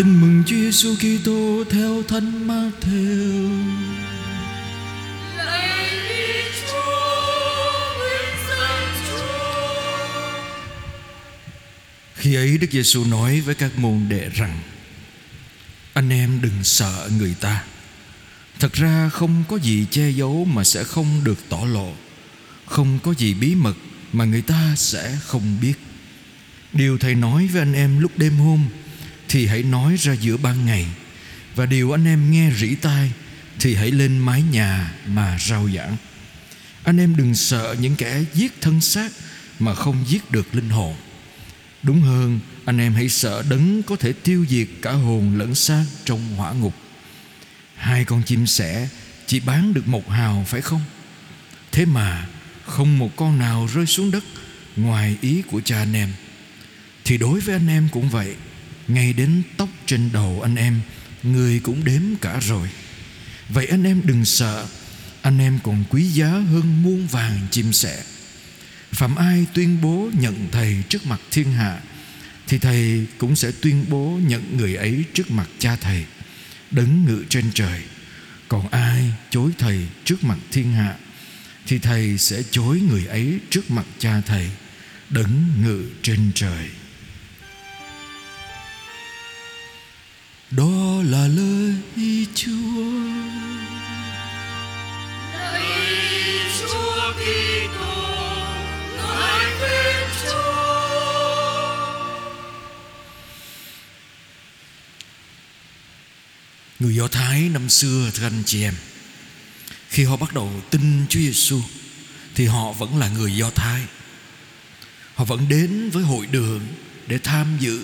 Tin mừng Chúa Giêsu Kitô theo Thánh Matthew. Khi ấy Đức Giêsu nói với các môn đệ rằng: Anh em đừng sợ người ta. Thật ra không có gì che giấu mà sẽ không được tỏ lộ, không có gì bí mật mà người ta sẽ không biết. Điều thầy nói với anh em lúc đêm hôm thì hãy nói ra giữa ban ngày và điều anh em nghe rỉ tai thì hãy lên mái nhà mà rao giảng. Anh em đừng sợ những kẻ giết thân xác mà không giết được linh hồn. Đúng hơn, anh em hãy sợ đấng có thể tiêu diệt cả hồn lẫn xác trong hỏa ngục. Hai con chim sẻ chỉ bán được một hào phải không? Thế mà không một con nào rơi xuống đất ngoài ý của cha anh em. Thì đối với anh em cũng vậy, ngay đến tóc trên đầu anh em, người cũng đếm cả rồi. Vậy anh em đừng sợ, anh em còn quý giá hơn muôn vàng chim sẻ. Phạm ai tuyên bố nhận thầy trước mặt thiên hạ Thì thầy cũng sẽ tuyên bố nhận người ấy trước mặt cha thầy Đấng ngự trên trời Còn ai chối thầy trước mặt thiên hạ Thì thầy sẽ chối người ấy trước mặt cha thầy Đấng ngự trên trời Đó là lời Chúa Kitô. Người Do Thái năm xưa thưa anh chị em Khi họ bắt đầu tin Chúa Giêsu Thì họ vẫn là người Do Thái Họ vẫn đến với hội đường Để tham dự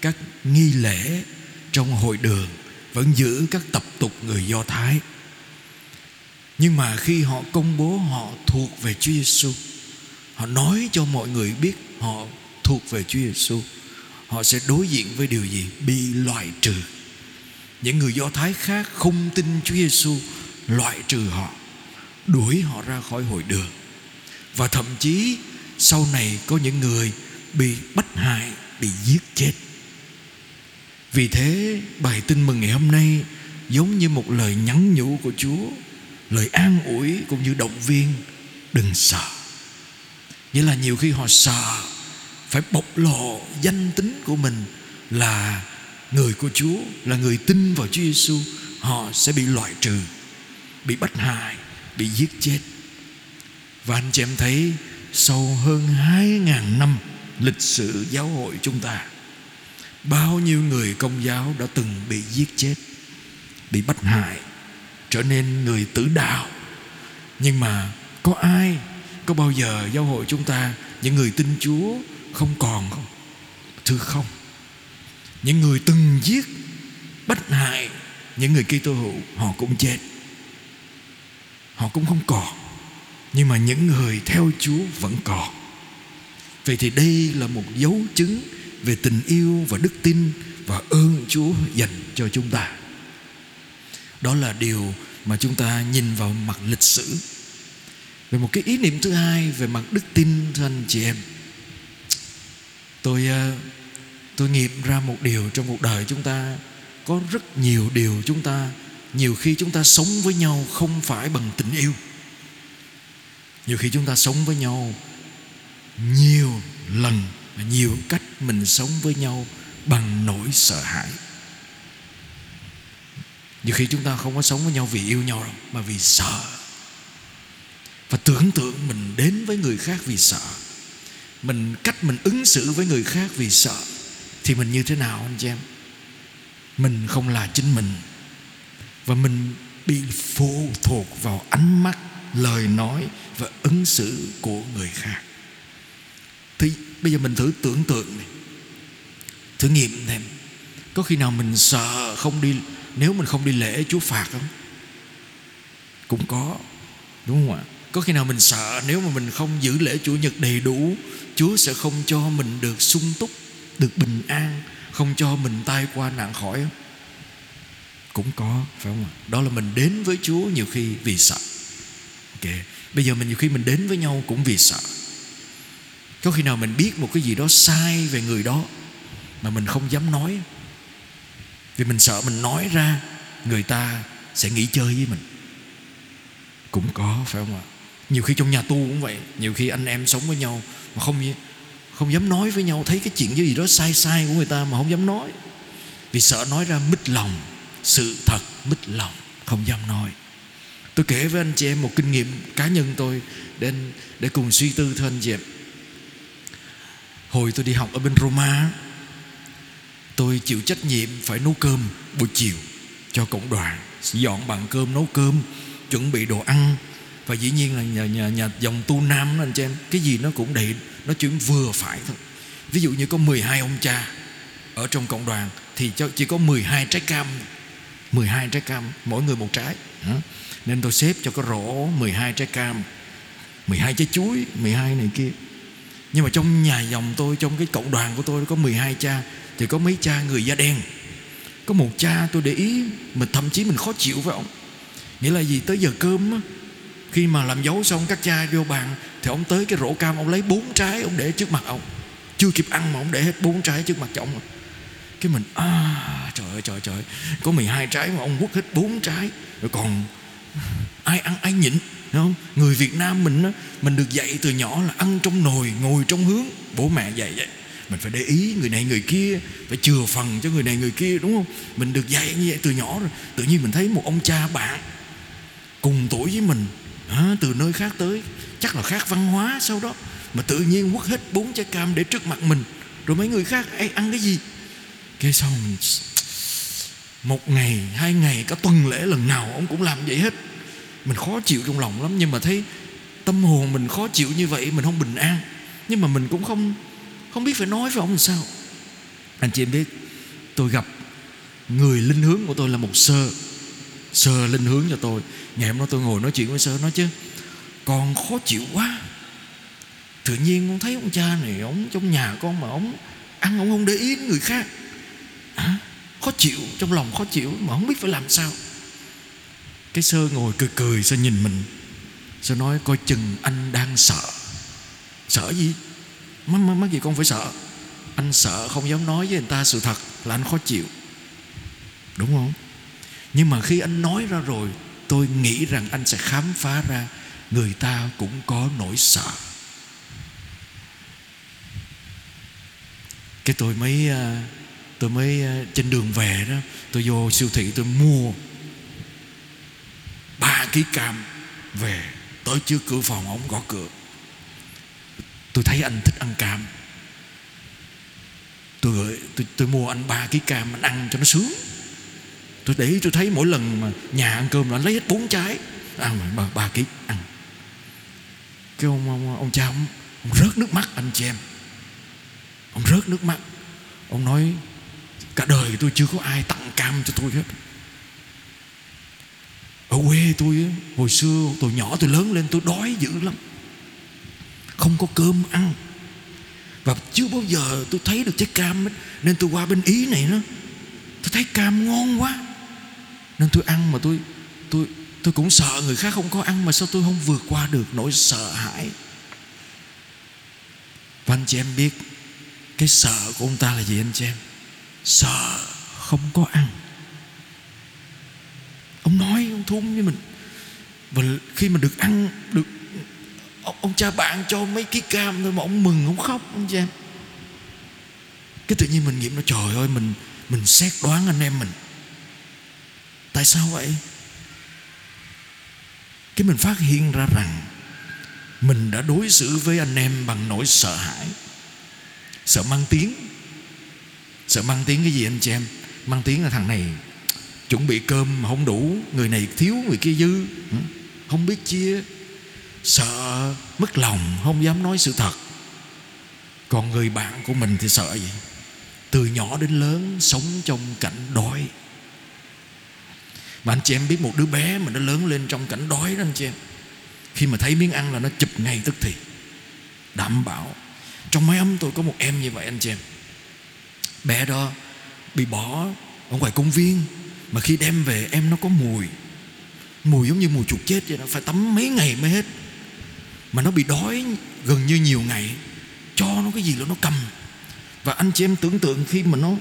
các nghi lễ trong hội đường Vẫn giữ các tập tục người Do Thái Nhưng mà khi họ công bố họ thuộc về Chúa Giêsu Họ nói cho mọi người biết họ thuộc về Chúa Giêsu Họ sẽ đối diện với điều gì? Bị loại trừ những người Do Thái khác không tin Chúa Giêsu loại trừ họ, đuổi họ ra khỏi hội đường. Và thậm chí sau này có những người bị bắt hại, bị giết chết. Vì thế bài tin mừng ngày hôm nay giống như một lời nhắn nhủ của Chúa, lời an ủi cũng như động viên đừng sợ. Nghĩa là nhiều khi họ sợ phải bộc lộ danh tính của mình là người của Chúa là người tin vào Chúa Giêsu họ sẽ bị loại trừ bị bắt hại bị giết chết và anh chị em thấy sau hơn 2.000 năm lịch sử giáo hội chúng ta bao nhiêu người công giáo đã từng bị giết chết, bị bắt hại, trở nên người tử đạo. Nhưng mà có ai, có bao giờ giáo hội chúng ta, những người tin Chúa không còn không? Thưa không? Những người từng giết, bắt hại những người Kitô hữu, họ cũng chết. Họ cũng không còn, nhưng mà những người theo Chúa vẫn còn. Vậy thì đây là một dấu chứng về tình yêu và đức tin và ơn Chúa dành cho chúng ta. Đó là điều mà chúng ta nhìn vào mặt lịch sử. Về một cái ý niệm thứ hai về mặt đức tin, thưa anh chị em, tôi ờ, tôi nghiệm ra một điều trong cuộc đời chúng ta. Có rất nhiều điều chúng ta, nhiều khi chúng ta sống với nhau không phải bằng tình yêu. Nhiều khi chúng ta sống với nhau nhiều lần và nhiều cách mình sống với nhau bằng nỗi sợ hãi. Nhiều khi chúng ta không có sống với nhau vì yêu nhau đâu, mà vì sợ. Và tưởng tượng mình đến với người khác vì sợ. Mình, cách mình ứng xử với người khác vì sợ, thì mình như thế nào anh chị em? Mình không là chính mình. Và mình bị phụ thuộc vào ánh mắt, lời nói và ứng xử của người khác. Thì bây giờ mình thử tưởng tượng này. Thử nghiệm thêm. Có khi nào mình sợ không đi, nếu mình không đi lễ chúa phạt không? Cũng có, đúng không ạ? Có khi nào mình sợ nếu mà mình không giữ lễ chủ nhật đầy đủ, chúa sẽ không cho mình được sung túc, được bình an, không cho mình tai qua nạn khỏi không? Cũng có, phải không ạ? Đó là mình đến với chúa nhiều khi vì sợ. Ok, bây giờ mình nhiều khi mình đến với nhau cũng vì sợ có khi nào mình biết một cái gì đó sai về người đó mà mình không dám nói? Vì mình sợ mình nói ra, người ta sẽ nghĩ chơi với mình. Cũng có, phải không ạ? Nhiều khi trong nhà tu cũng vậy. Nhiều khi anh em sống với nhau mà không không dám nói với nhau, thấy cái chuyện gì đó sai sai của người ta mà không dám nói. Vì sợ nói ra mít lòng, sự thật mít lòng, không dám nói. Tôi kể với anh chị em một kinh nghiệm cá nhân tôi, để để cùng suy tư thưa anh chị em hồi tôi đi học ở bên Roma tôi chịu trách nhiệm phải nấu cơm buổi chiều cho cộng đoàn dọn bàn cơm nấu cơm chuẩn bị đồ ăn. Và dĩ nhiên là nhà, nhà, nhà dòng tu nam đó anh chị em cái gì nó cũng đầy nó chỉ vừa phải thôi. Ví dụ như có 12 ông cha ở trong cộng đoàn thì chỉ có 12 trái cam 12 trái cam mỗi người một trái. Nên tôi xếp cho có rổ 12 trái cam 12 trái chuối 12 này kia nhưng mà trong nhà dòng tôi trong cái cộng đoàn của tôi có 12 cha thì có mấy cha người da đen. Có một cha tôi để ý mình thậm chí mình khó chịu với ông nghĩa là gì? Tới giờ cơm á, khi mà làm dấu xong các cha vô bàn thì ông tới cái rổ cam ông lấy bốn trái ông để trước mặt ông. Chưa kịp ăn mà ông để hết bốn trái trước mặt cho ông cái mình à trời ơi trời trời có 12 trái mà ông quất hết bốn trái. Rồi còn ai ăn ai nhịn? Không? Người Việt Nam mình á mình được dạy từ nhỏ là ăn trong nồi ngồi trong hướng. Bố mẹ dạy vậy. Mình phải để ý người này người kia phải chừa phần cho người này người kia đúng không? Mình được dạy như vậy từ nhỏ rồi. Tự nhiên mình thấy một ông cha bạn cùng tuổi với mình à, từ nơi khác tới. Chắc là khác văn hóa sau đó. Mà tự nhiên quất hết bốn trái cam để trước mặt mình. Rồi mấy người khác Ê, ăn cái gì? Cái xong một ngày hai ngày cả tuần lễ lần nào ông cũng làm vậy hết mình khó chịu trong lòng lắm nhưng mà thấy tâm hồn mình khó chịu như vậy mình không bình an. Nhưng mà mình cũng không không biết phải nói với ông làm sao. Anh chị em biết tôi gặp người linh hướng của tôi là một sơ sơ linh hướng cho tôi. Ngày hôm đó tôi ngồi nói chuyện với sơ nói chứ con khó chịu quá. Tự nhiên con thấy ông cha này ông trong nhà con mà ông ăn ông không để ý người khác. À, khó chịu trong lòng khó chịu mà không biết phải làm sao cái sơ ngồi cười cười sơ nhìn mình sơ nói, coi chừng anh đang sợ. Sợ gì? Mắc mắc gì con phải sợ. Anh sợ không dám nói với người ta sự thật là anh khó chịu. Đúng không? Nhưng mà khi anh nói ra rồi, tôi nghĩ rằng anh sẽ khám phá ra người ta cũng có nỗi sợ. Cái tôi mới ờ, tôi mới ờ, trên đường về đó, tôi vô siêu thị tôi mua ký cam về tới trước cửa phòng ông gõ cửa. Tôi thấy anh thích ăn cam. Tôi gửi tôi, tôi mua anh ba ký cam anh ăn cho nó sướng. Tôi để ý tôi thấy mỗi lần mà nhà ăn cơm là anh lấy hết bốn trái. Ăn mà ba ký ăn. Cái ông ông, ông cha ông, ông rớt nước mắt anh chị em. Ông rớt nước mắt. Ông nói cả đời tôi chưa có ai tặng cam cho tôi hết ở quê tôi hồi xưa tôi nhỏ tôi lớn lên tôi đói dữ lắm. Không có cơm ăn. Và chưa bao giờ tôi thấy được trái cam ấy. nên tôi qua bên ý này nữa tôi thấy cam ngon quá. Nên tôi ăn mà tôi tôi tôi cũng sợ người khác không có ăn mà sao tôi không vượt qua được nỗi sợ hãi. Và anh chị em biết, cái sợ của ông ta là gì anh chị em? Sợ không có ăn thun với mình. Và khi mà được ăn được ông, ông cha bạn cho mấy ký cam thôi mà ông mừng ông khóc anh chị em cái tự nhiên mình nghiệm nó trời ơi mình mình xét đoán anh em mình. Tại sao vậy? Cái mình phát hiện ra rằng mình đã đối xử với anh em bằng nỗi sợ hãi. Sợ mang tiếng. Sợ mang tiếng cái gì anh chị em? Mang tiếng là thằng này chuẩn bị cơm mà không đủ, người này thiếu, người kia dư. Ừ. Không biết chia. Sợ, mất lòng, không dám nói sự thật. Còn người bạn của mình thì sợ gì từ nhỏ đến lớn, sống trong cảnh đói. Mà anh chị em biết một đứa bé mà nó lớn lên trong cảnh đói đó anh chị em. Khi mà thấy miếng ăn là nó chụp ngay tức thì. Đảm bảo. Trong máy ấm tôi có một em như vậy anh chị em. Bé đó bị bỏ ở ngoài công viên mà khi đem về, em nó có mùi. Mùi giống như mùi chuột chết vậy đó, phải tắm mấy ngày mới hết. Mà nó bị đói gần như nhiều ngày, cho nó cái gì là nó cầm. Và anh chị em tưởng tượng khi mà nó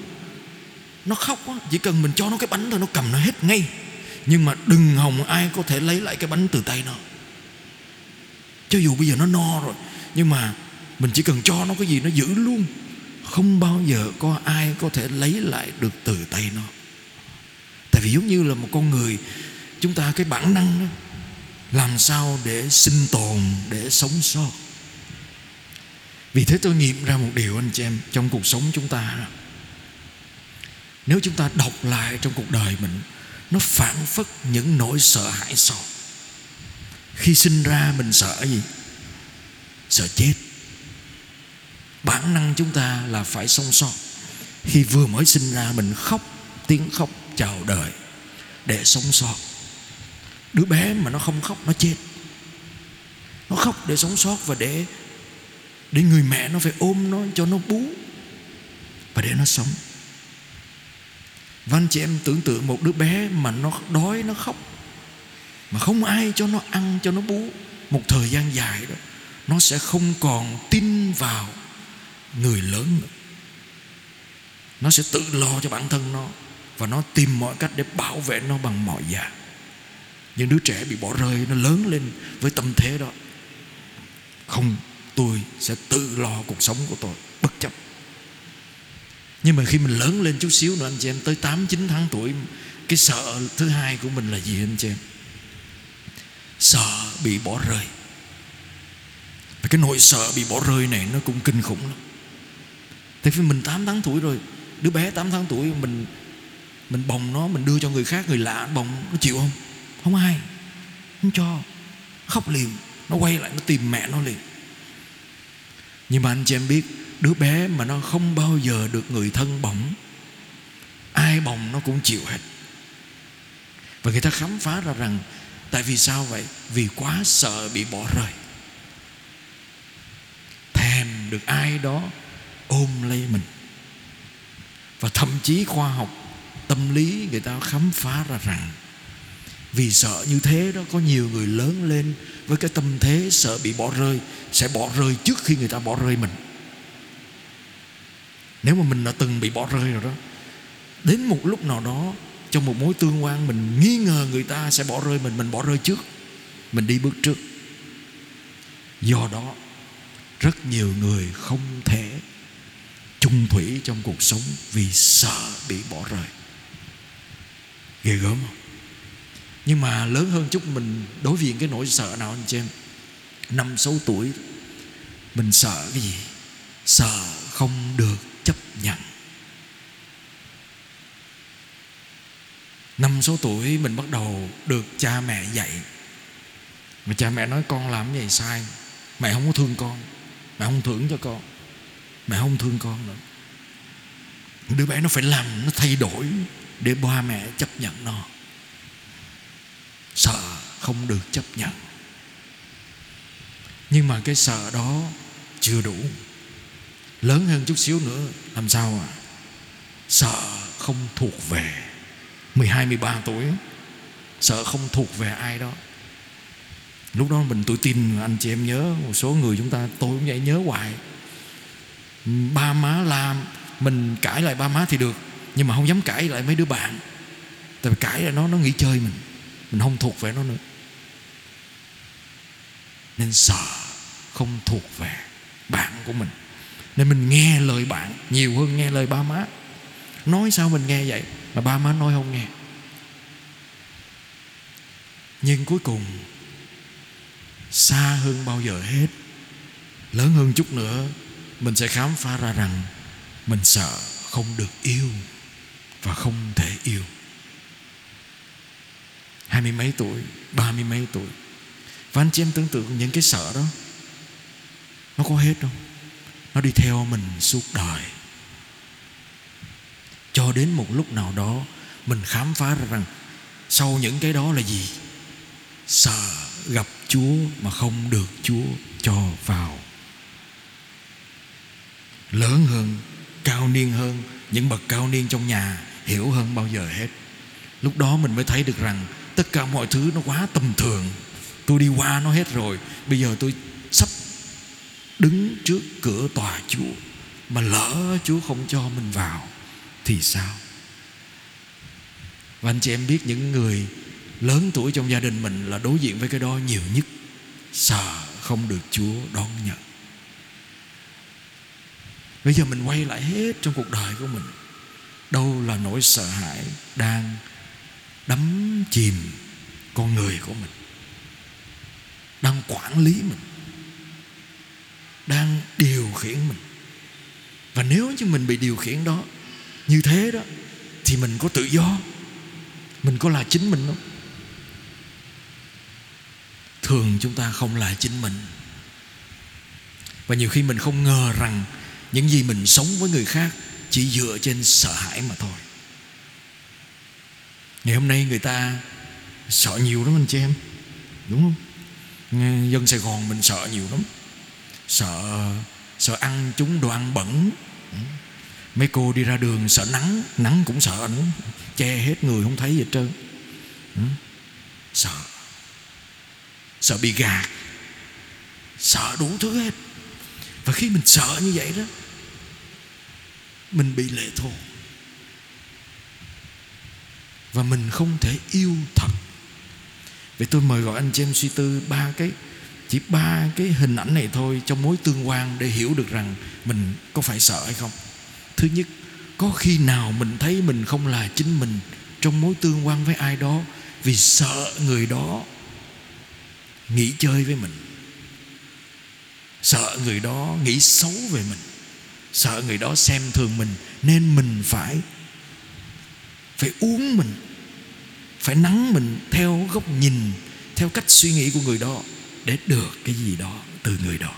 nó khóc á, chỉ cần mình cho nó cái bánh thôi nó cầm nó hết ngay. Nhưng mà đừng hòng ai có thể lấy lại cái bánh từ tay nó. Cho dù bây giờ nó no rồi, nhưng mà mình chỉ cần cho nó cái gì nó giữ luôn. Không bao giờ có ai có thể lấy lại được từ tay nó tại vì giống như là một con người, chúng ta cái bản năng đó, làm sao để sinh tồn, để sống sót. Vì thế tôi nghiệm ra một điều anh chị em, trong cuộc sống chúng ta nếu chúng ta đọc lại trong cuộc đời mình, nó phản phất những nỗi sợ hãi sau khi sinh ra mình sợ gì? Sợ chết. Bản năng chúng ta là phải sống sót. Khi vừa mới sinh ra mình khóc, tiếng khóc chào đời để sống sót. Đứa bé mà nó không khóc, nó chết. Nó khóc để sống sót và để để người mẹ nó phải ôm nó, cho nó bú và để nó sống. Và anh chị em tưởng tượng một đứa bé mà nó đói, nó khóc, mà không ai cho nó ăn, cho nó bú, một thời gian dài đó, nó sẽ không còn tin vào người lớn nữa. Nó sẽ tự lo cho bản thân nó và nó tìm mọi cách để bảo vệ nó bằng mọi giá. Những đứa trẻ bị bỏ rơi, nó lớn lên với tâm thế đó. Không, tôi sẽ tự lo cuộc sống của tôi, bất chấp. Nhưng mà khi mình lớn lên chút xíu nữa, anh chị em, tới 8 9 tháng tuổi, cái sợ thứ hai của mình là gì anh chị em? Sợ bị bỏ rơi. Và cái nỗi sợ bị bỏ rơi này nó cũng kinh khủng lắm. Tại vì mình 8 tháng tuổi rồi, Đứa bé 8 tháng tuổi mình mình bồng nó, Mình đưa cho người khác, Người lạ bồng, Nó chịu không? Không ai. Không cho. Khóc liền. Nó quay lại, nó tìm mẹ nó liền. Nhưng mà anh chị em biết, Đứa bé mà nó không bao giờ được người thân bỏng Ai bồng nó cũng chịu hết. Và người ta khám phá ra rằng, Tại vì sao vậy? Vì quá sợ bị bỏ rơi. Thèm được ai đó ôm lấy mình. Và thậm chí khoa học tâm lý người ta khám phá ra rằng, vì sợ như thế đó có nhiều người lớn lên với cái tâm thế sợ bị bỏ rơi, sẽ bỏ rơi trước khi người ta bỏ rơi mình. Nếu mà mình đã từng bị bỏ rơi rồi đó, đến một lúc nào đó, trong một mối tương quan mình nghi ngờ người ta sẽ bỏ rơi mình mình bỏ rơi trước, mình đi bước trước. Do đó, rất nhiều người không thể chung thủy trong cuộc sống vì sợ bị bỏ rơi ghê gớm không? Nhưng mà lớn hơn chút mình đối diện cái nỗi sợ nào anh chị em? Năm, sáu tuổi, mình sợ cái gì? Sợ không được chấp nhận. Năm, sáu tuổi, mình bắt đầu được cha mẹ dạy. Mà cha mẹ nói, con làm cái gì sai? Mẹ không có thương con. Mẹ không thưởng cho con. Mẹ không thương con nữa. Đứa bé nó phải làm, nó thay đổi để ba mẹ chấp nhận nó. Sợ không được chấp nhận. Nhưng mà cái sợ đó chưa đủ. Lớn hơn chút xíu nữa làm sao à? Sợ không thuộc về 12, 13 tuổi. Sợ không thuộc về ai đó. Lúc đó mình tự tin anh chị em nhớ Một số người chúng ta tôi cũng vậy nhớ hoài. Ba má làm mình cãi lại ba má thì được nhưng mà không dám cãi lại mấy đứa bạn. Tại vì cãi là nó nó nghĩ chơi mình. Mình không thuộc về nó nữa. Nên sợ không thuộc về bạn của mình. Nên mình nghe lời bạn, nhiều hơn nghe lời ba má. Nói sao mình nghe vậy mà ba má nói không nghe. Nhưng cuối cùng, xa hơn bao giờ hết, lớn hơn chút nữa, mình sẽ khám phá ra rằng mình sợ không được yêu và không thể yêu. Hai mươi mấy tuổi, ba mươi mấy tuổi. Và anh chị em tưởng tượng những cái sợ đó, nó có hết không nó đi theo mình suốt đời. Cho đến một lúc nào đó, mình khám phá ra rằng sau những cái đó là gì? Sợ gặp chúa mà không được chúa cho vào. Lớn hơn, cao niên hơn, những bậc cao niên trong nhà hiểu hơn bao giờ hết. Lúc đó mình mới thấy được rằng tất cả mọi thứ nó quá tầm thường. Tôi đi qua nó hết rồi. Bây giờ tôi sắp đứng trước cửa tòa chúa mà lỡ chúa không cho mình vào thì sao? Và anh chị em biết những người lớn tuổi trong gia đình mình là đối diện với cái đó nhiều nhất. Sợ không được chúa đón nhận. Bây giờ mình quay lại hết trong cuộc đời của mình đâu là nỗi sợ hãi đang đắm chìm con người của mình, đang quản lý mình, đang điều khiển mình. Và nếu như mình bị điều khiển đó như thế đó, thì mình có tự do, mình có là chính mình không? Thường chúng ta không là chính mình. Và nhiều khi mình không ngờ rằng những gì mình sống với người khác chỉ dựa trên sợ hãi mà thôi. Ngày hôm nay người ta sợ nhiều lắm anh chị em, đúng không? Nghe dân sài gòn mình sợ nhiều lắm. Sợ sợ ăn chúng đồ ăn bẩn. Mấy cô đi ra đường sợ nắng nắng cũng sợ nữa. Che hết người không thấy gì hết trơn. Sợ. Sợ bị gạt. Sợ đủ thứ hết. Và khi mình sợ như vậy đó mình bị lệ thuộc. Và mình không thể yêu thật. Vậy tôi mời gọi anh chị em suy tư ba cái, chỉ ba cái hình ảnh này thôi trong mối tương quan để hiểu được rằng mình có phải sợ hay không. Thứ nhất, có khi nào mình thấy mình không là chính mình trong mối tương quan với ai đó vì sợ người đó nghĩ chơi với mình? Sợ người đó nghĩ xấu về mình? Sợ người đó xem thường mình, nên mình phải phải uống mình, phải nắng mình theo góc nhìn, theo cách suy nghĩ của người đó để được cái gì đó từ người đó.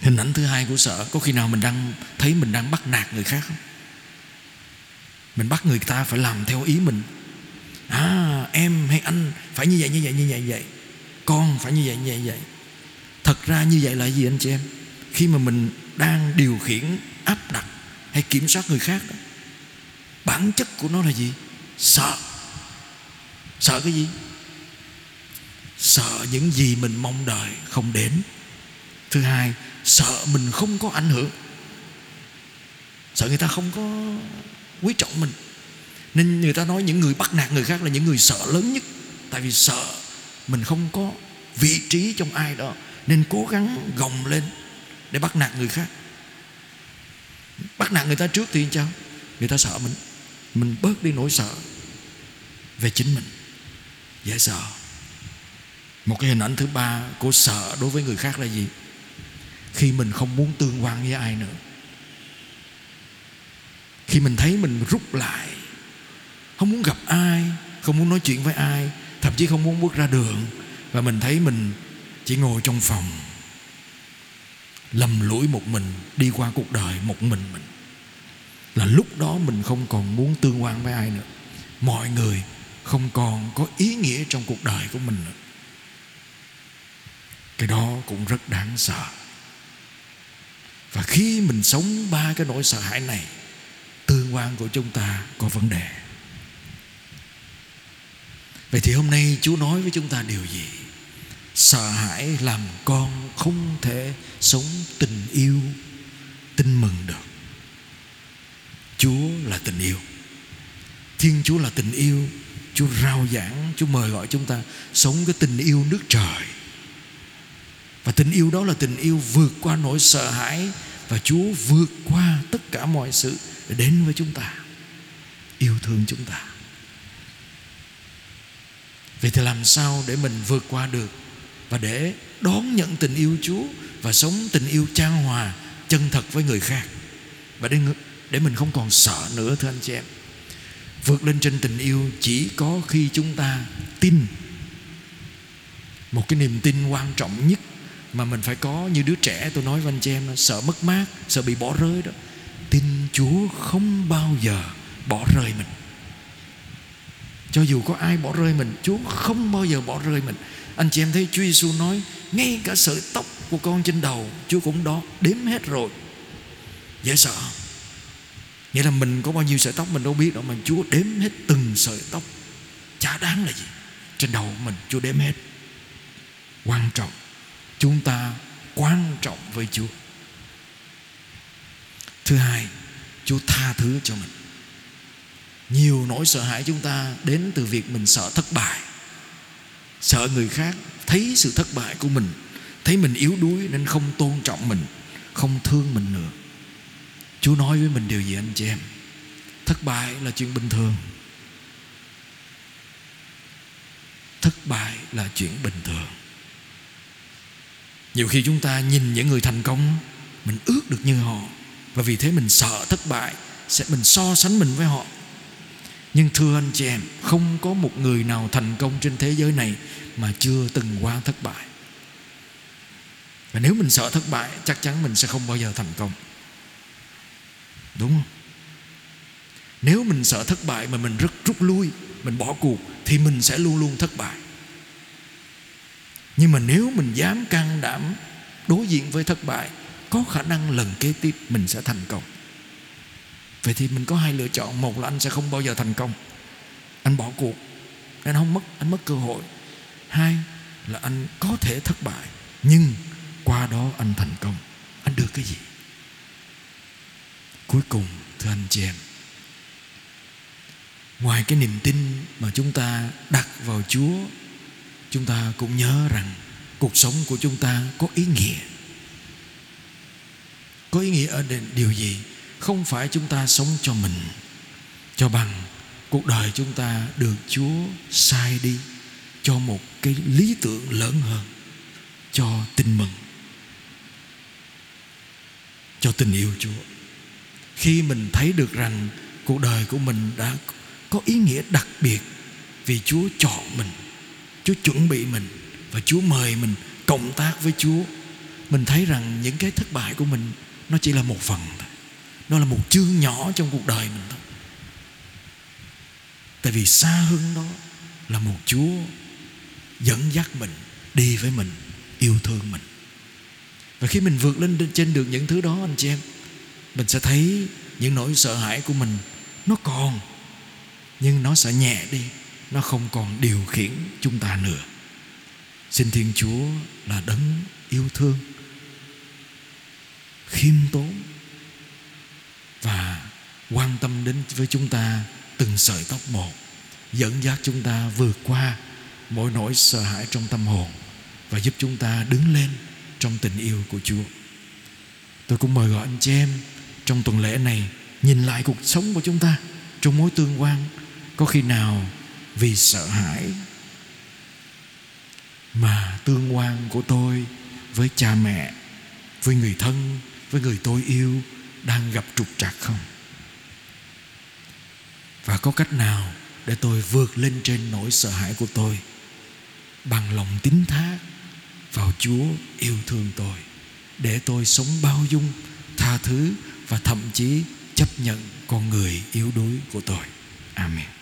Hình ảnh thứ hai của sợ, có khi nào mình đang thấy mình đang bắt nạt người khác không? Mình bắt người ta phải làm theo ý mình. À em hay anh phải như vậy như vậy như vậy như vậy. Con phải như vậy như vậy như vậy. Thật ra như vậy là gì anh chị em? Khi mà mình đang điều khiển áp đặt hay kiểm soát người khác đó, bản chất của nó là gì? Sợ. Sợ cái gì? Sợ những gì mình mong đợi không đến. Thứ hai sợ mình không có ảnh hưởng. Sợ người ta không có quý trọng mình. Nên người ta nói những người bắt nạt người khác là những người sợ lớn nhất. Tại vì sợ mình không có vị trí trong ai đó. Nên cố gắng gồng lên để bắt nạt người khác. Bắt nạt người ta trước thì sao? Người ta sợ mình. Mình bớt đi nỗi sợ về chính mình. Dễ sợ. Một cái hình ảnh thứ ba của sợ đối với người khác là gì? Khi mình không muốn tương quan với ai nữa. Khi mình thấy mình rút lại, không muốn gặp ai, không muốn nói chuyện với ai, thậm chí không muốn bước ra đường, và mình thấy mình chỉ ngồi trong phòng lầm lũi một mình, đi qua cuộc đời một mình mình. Là lúc đó mình không còn muốn tương quan với ai nữa. Mọi người không còn có ý nghĩa trong cuộc đời của mình nữa. Cái đó cũng rất đáng sợ. Và khi mình sống ba cái nỗi sợ hãi này, tương quan của chúng ta có vấn đề. Vậy thì hôm nay chúa nói với chúng ta điều gì? Sợ hãi làm con không thể sống tình yêu, tin mừng được. Chúa là tình yêu. Thiên chúa là tình yêu. Chúa rao giảng, chúa mời gọi chúng ta sống cái tình yêu nước trời. Và tình yêu đó là tình yêu vượt qua nỗi sợ hãi và chúa vượt qua tất cả mọi sự để đến với chúng ta, yêu thương chúng ta. Vậy thì làm sao để mình vượt qua được và để đón nhận tình yêu Chúa và sống tình yêu trang hòa, chân thật với người khác. Và để để mình không còn sợ nữa, thưa anh chị em. Vượt lên trên tình yêu chỉ có khi chúng ta tin. Một cái niềm tin quan trọng nhất mà mình phải có như đứa trẻ tôi nói với anh chị em sợ mất mát, sợ bị bỏ rơi đó. Tin Chúa không bao giờ bỏ rơi mình. Cho dù có ai bỏ rơi mình, Chúa không bao giờ bỏ rơi mình. Anh chị em thấy Chúa Giêsu nói, Ngay cả sợi tóc của con trên đầu, Chúa cũng đó, đếm hết rồi. Dễ sợ. Nghĩa là mình có bao nhiêu sợi tóc mình đâu biết đâu, Mà Chúa đếm hết từng sợi tóc. Chả đáng là gì. Trên đầu mình, Chúa đếm hết. Quan trọng, Chúng ta quan trọng với Chúa. Thứ hai, Chúa tha thứ cho mình. Nhiều nỗi sợ hãi chúng ta đến từ việc mình sợ thất bại sợ người khác thấy sự thất bại của mình, thấy mình yếu đuối nên không tôn trọng mình, không thương mình nữa. Chúa nói với mình điều gì anh chị em? Thất bại là chuyện bình thường. Thất bại là chuyện bình thường. Nhiều khi chúng ta nhìn những người thành công, mình ước được như họ. Và vì thế mình sợ thất bại sẽ mình so sánh mình với họ nhưng thưa anh chị em, không có một người nào thành công trên thế giới này mà chưa từng qua thất bại. Và nếu mình sợ thất bại, chắc chắn mình sẽ không bao giờ thành công. Đúng không? Nếu mình sợ thất bại mà mình rất rút lui, mình bỏ cuộc, thì mình sẽ luôn luôn thất bại. Nhưng mà nếu mình dám can đảm đối diện với thất bại, có khả năng lần kế tiếp mình sẽ thành công vậy thì mình có hai lựa chọn. Một là anh sẽ không bao giờ thành công. Anh bỏ cuộc. Anh không mất, anh mất cơ hội. Hai là anh có thể thất bại, nhưng qua đó anh thành công. Anh được cái gì? Cuối cùng, thưa anh chị em, ngoài cái niềm tin mà chúng ta đặt vào chúa, chúng ta cũng nhớ rằng cuộc sống của chúng ta có ý nghĩa. Có ý nghĩa ở điều gì? Không phải chúng ta sống cho mình, cho bằng. Cuộc đời chúng ta được chúa sai đi cho một cái lý tưởng lớn hơn, cho tin mừng, cho tình yêu chúa. Khi mình thấy được rằng cuộc đời của mình đã có ý nghĩa đặc biệt vì chúa chọn mình, chúa chuẩn bị mình và chúa mời mình cộng tác với chúa, mình thấy rằng những cái thất bại của mình nó chỉ là một phần thôi nó là một chương nhỏ trong cuộc đời mình thôi. Tại vì xa hơn đó là một chúa dẫn dắt mình, đi với mình, yêu thương mình. Và khi mình vượt lên trên được những thứ đó, anh chị em, mình sẽ thấy những nỗi sợ hãi của mình nó còn, nhưng nó sẽ nhẹ đi, nó không còn điều khiển chúng ta nữa. Xin thiên chúa là đấng yêu thương, khiêm tốn và quan tâm đến với chúng ta từng sợi tóc một, dẫn dắt chúng ta vượt qua mỗi nỗi sợ hãi trong tâm hồn và giúp chúng ta đứng lên trong tình yêu của Chúa. Tôi cũng mời gọi anh chị em trong tuần lễ này nhìn lại cuộc sống của chúng ta trong mối tương quan, có khi nào vì sợ hãi mà tương quan của tôi với cha mẹ, với người thân, với người tôi yêu đang gặp trục trặc không và có cách nào để tôi vượt lên trên nỗi sợ hãi của tôi bằng lòng tín thác vào Chúa yêu thương tôi để tôi sống bao dung, tha thứ và thậm chí chấp nhận con người yếu đuối của tôi. Amen.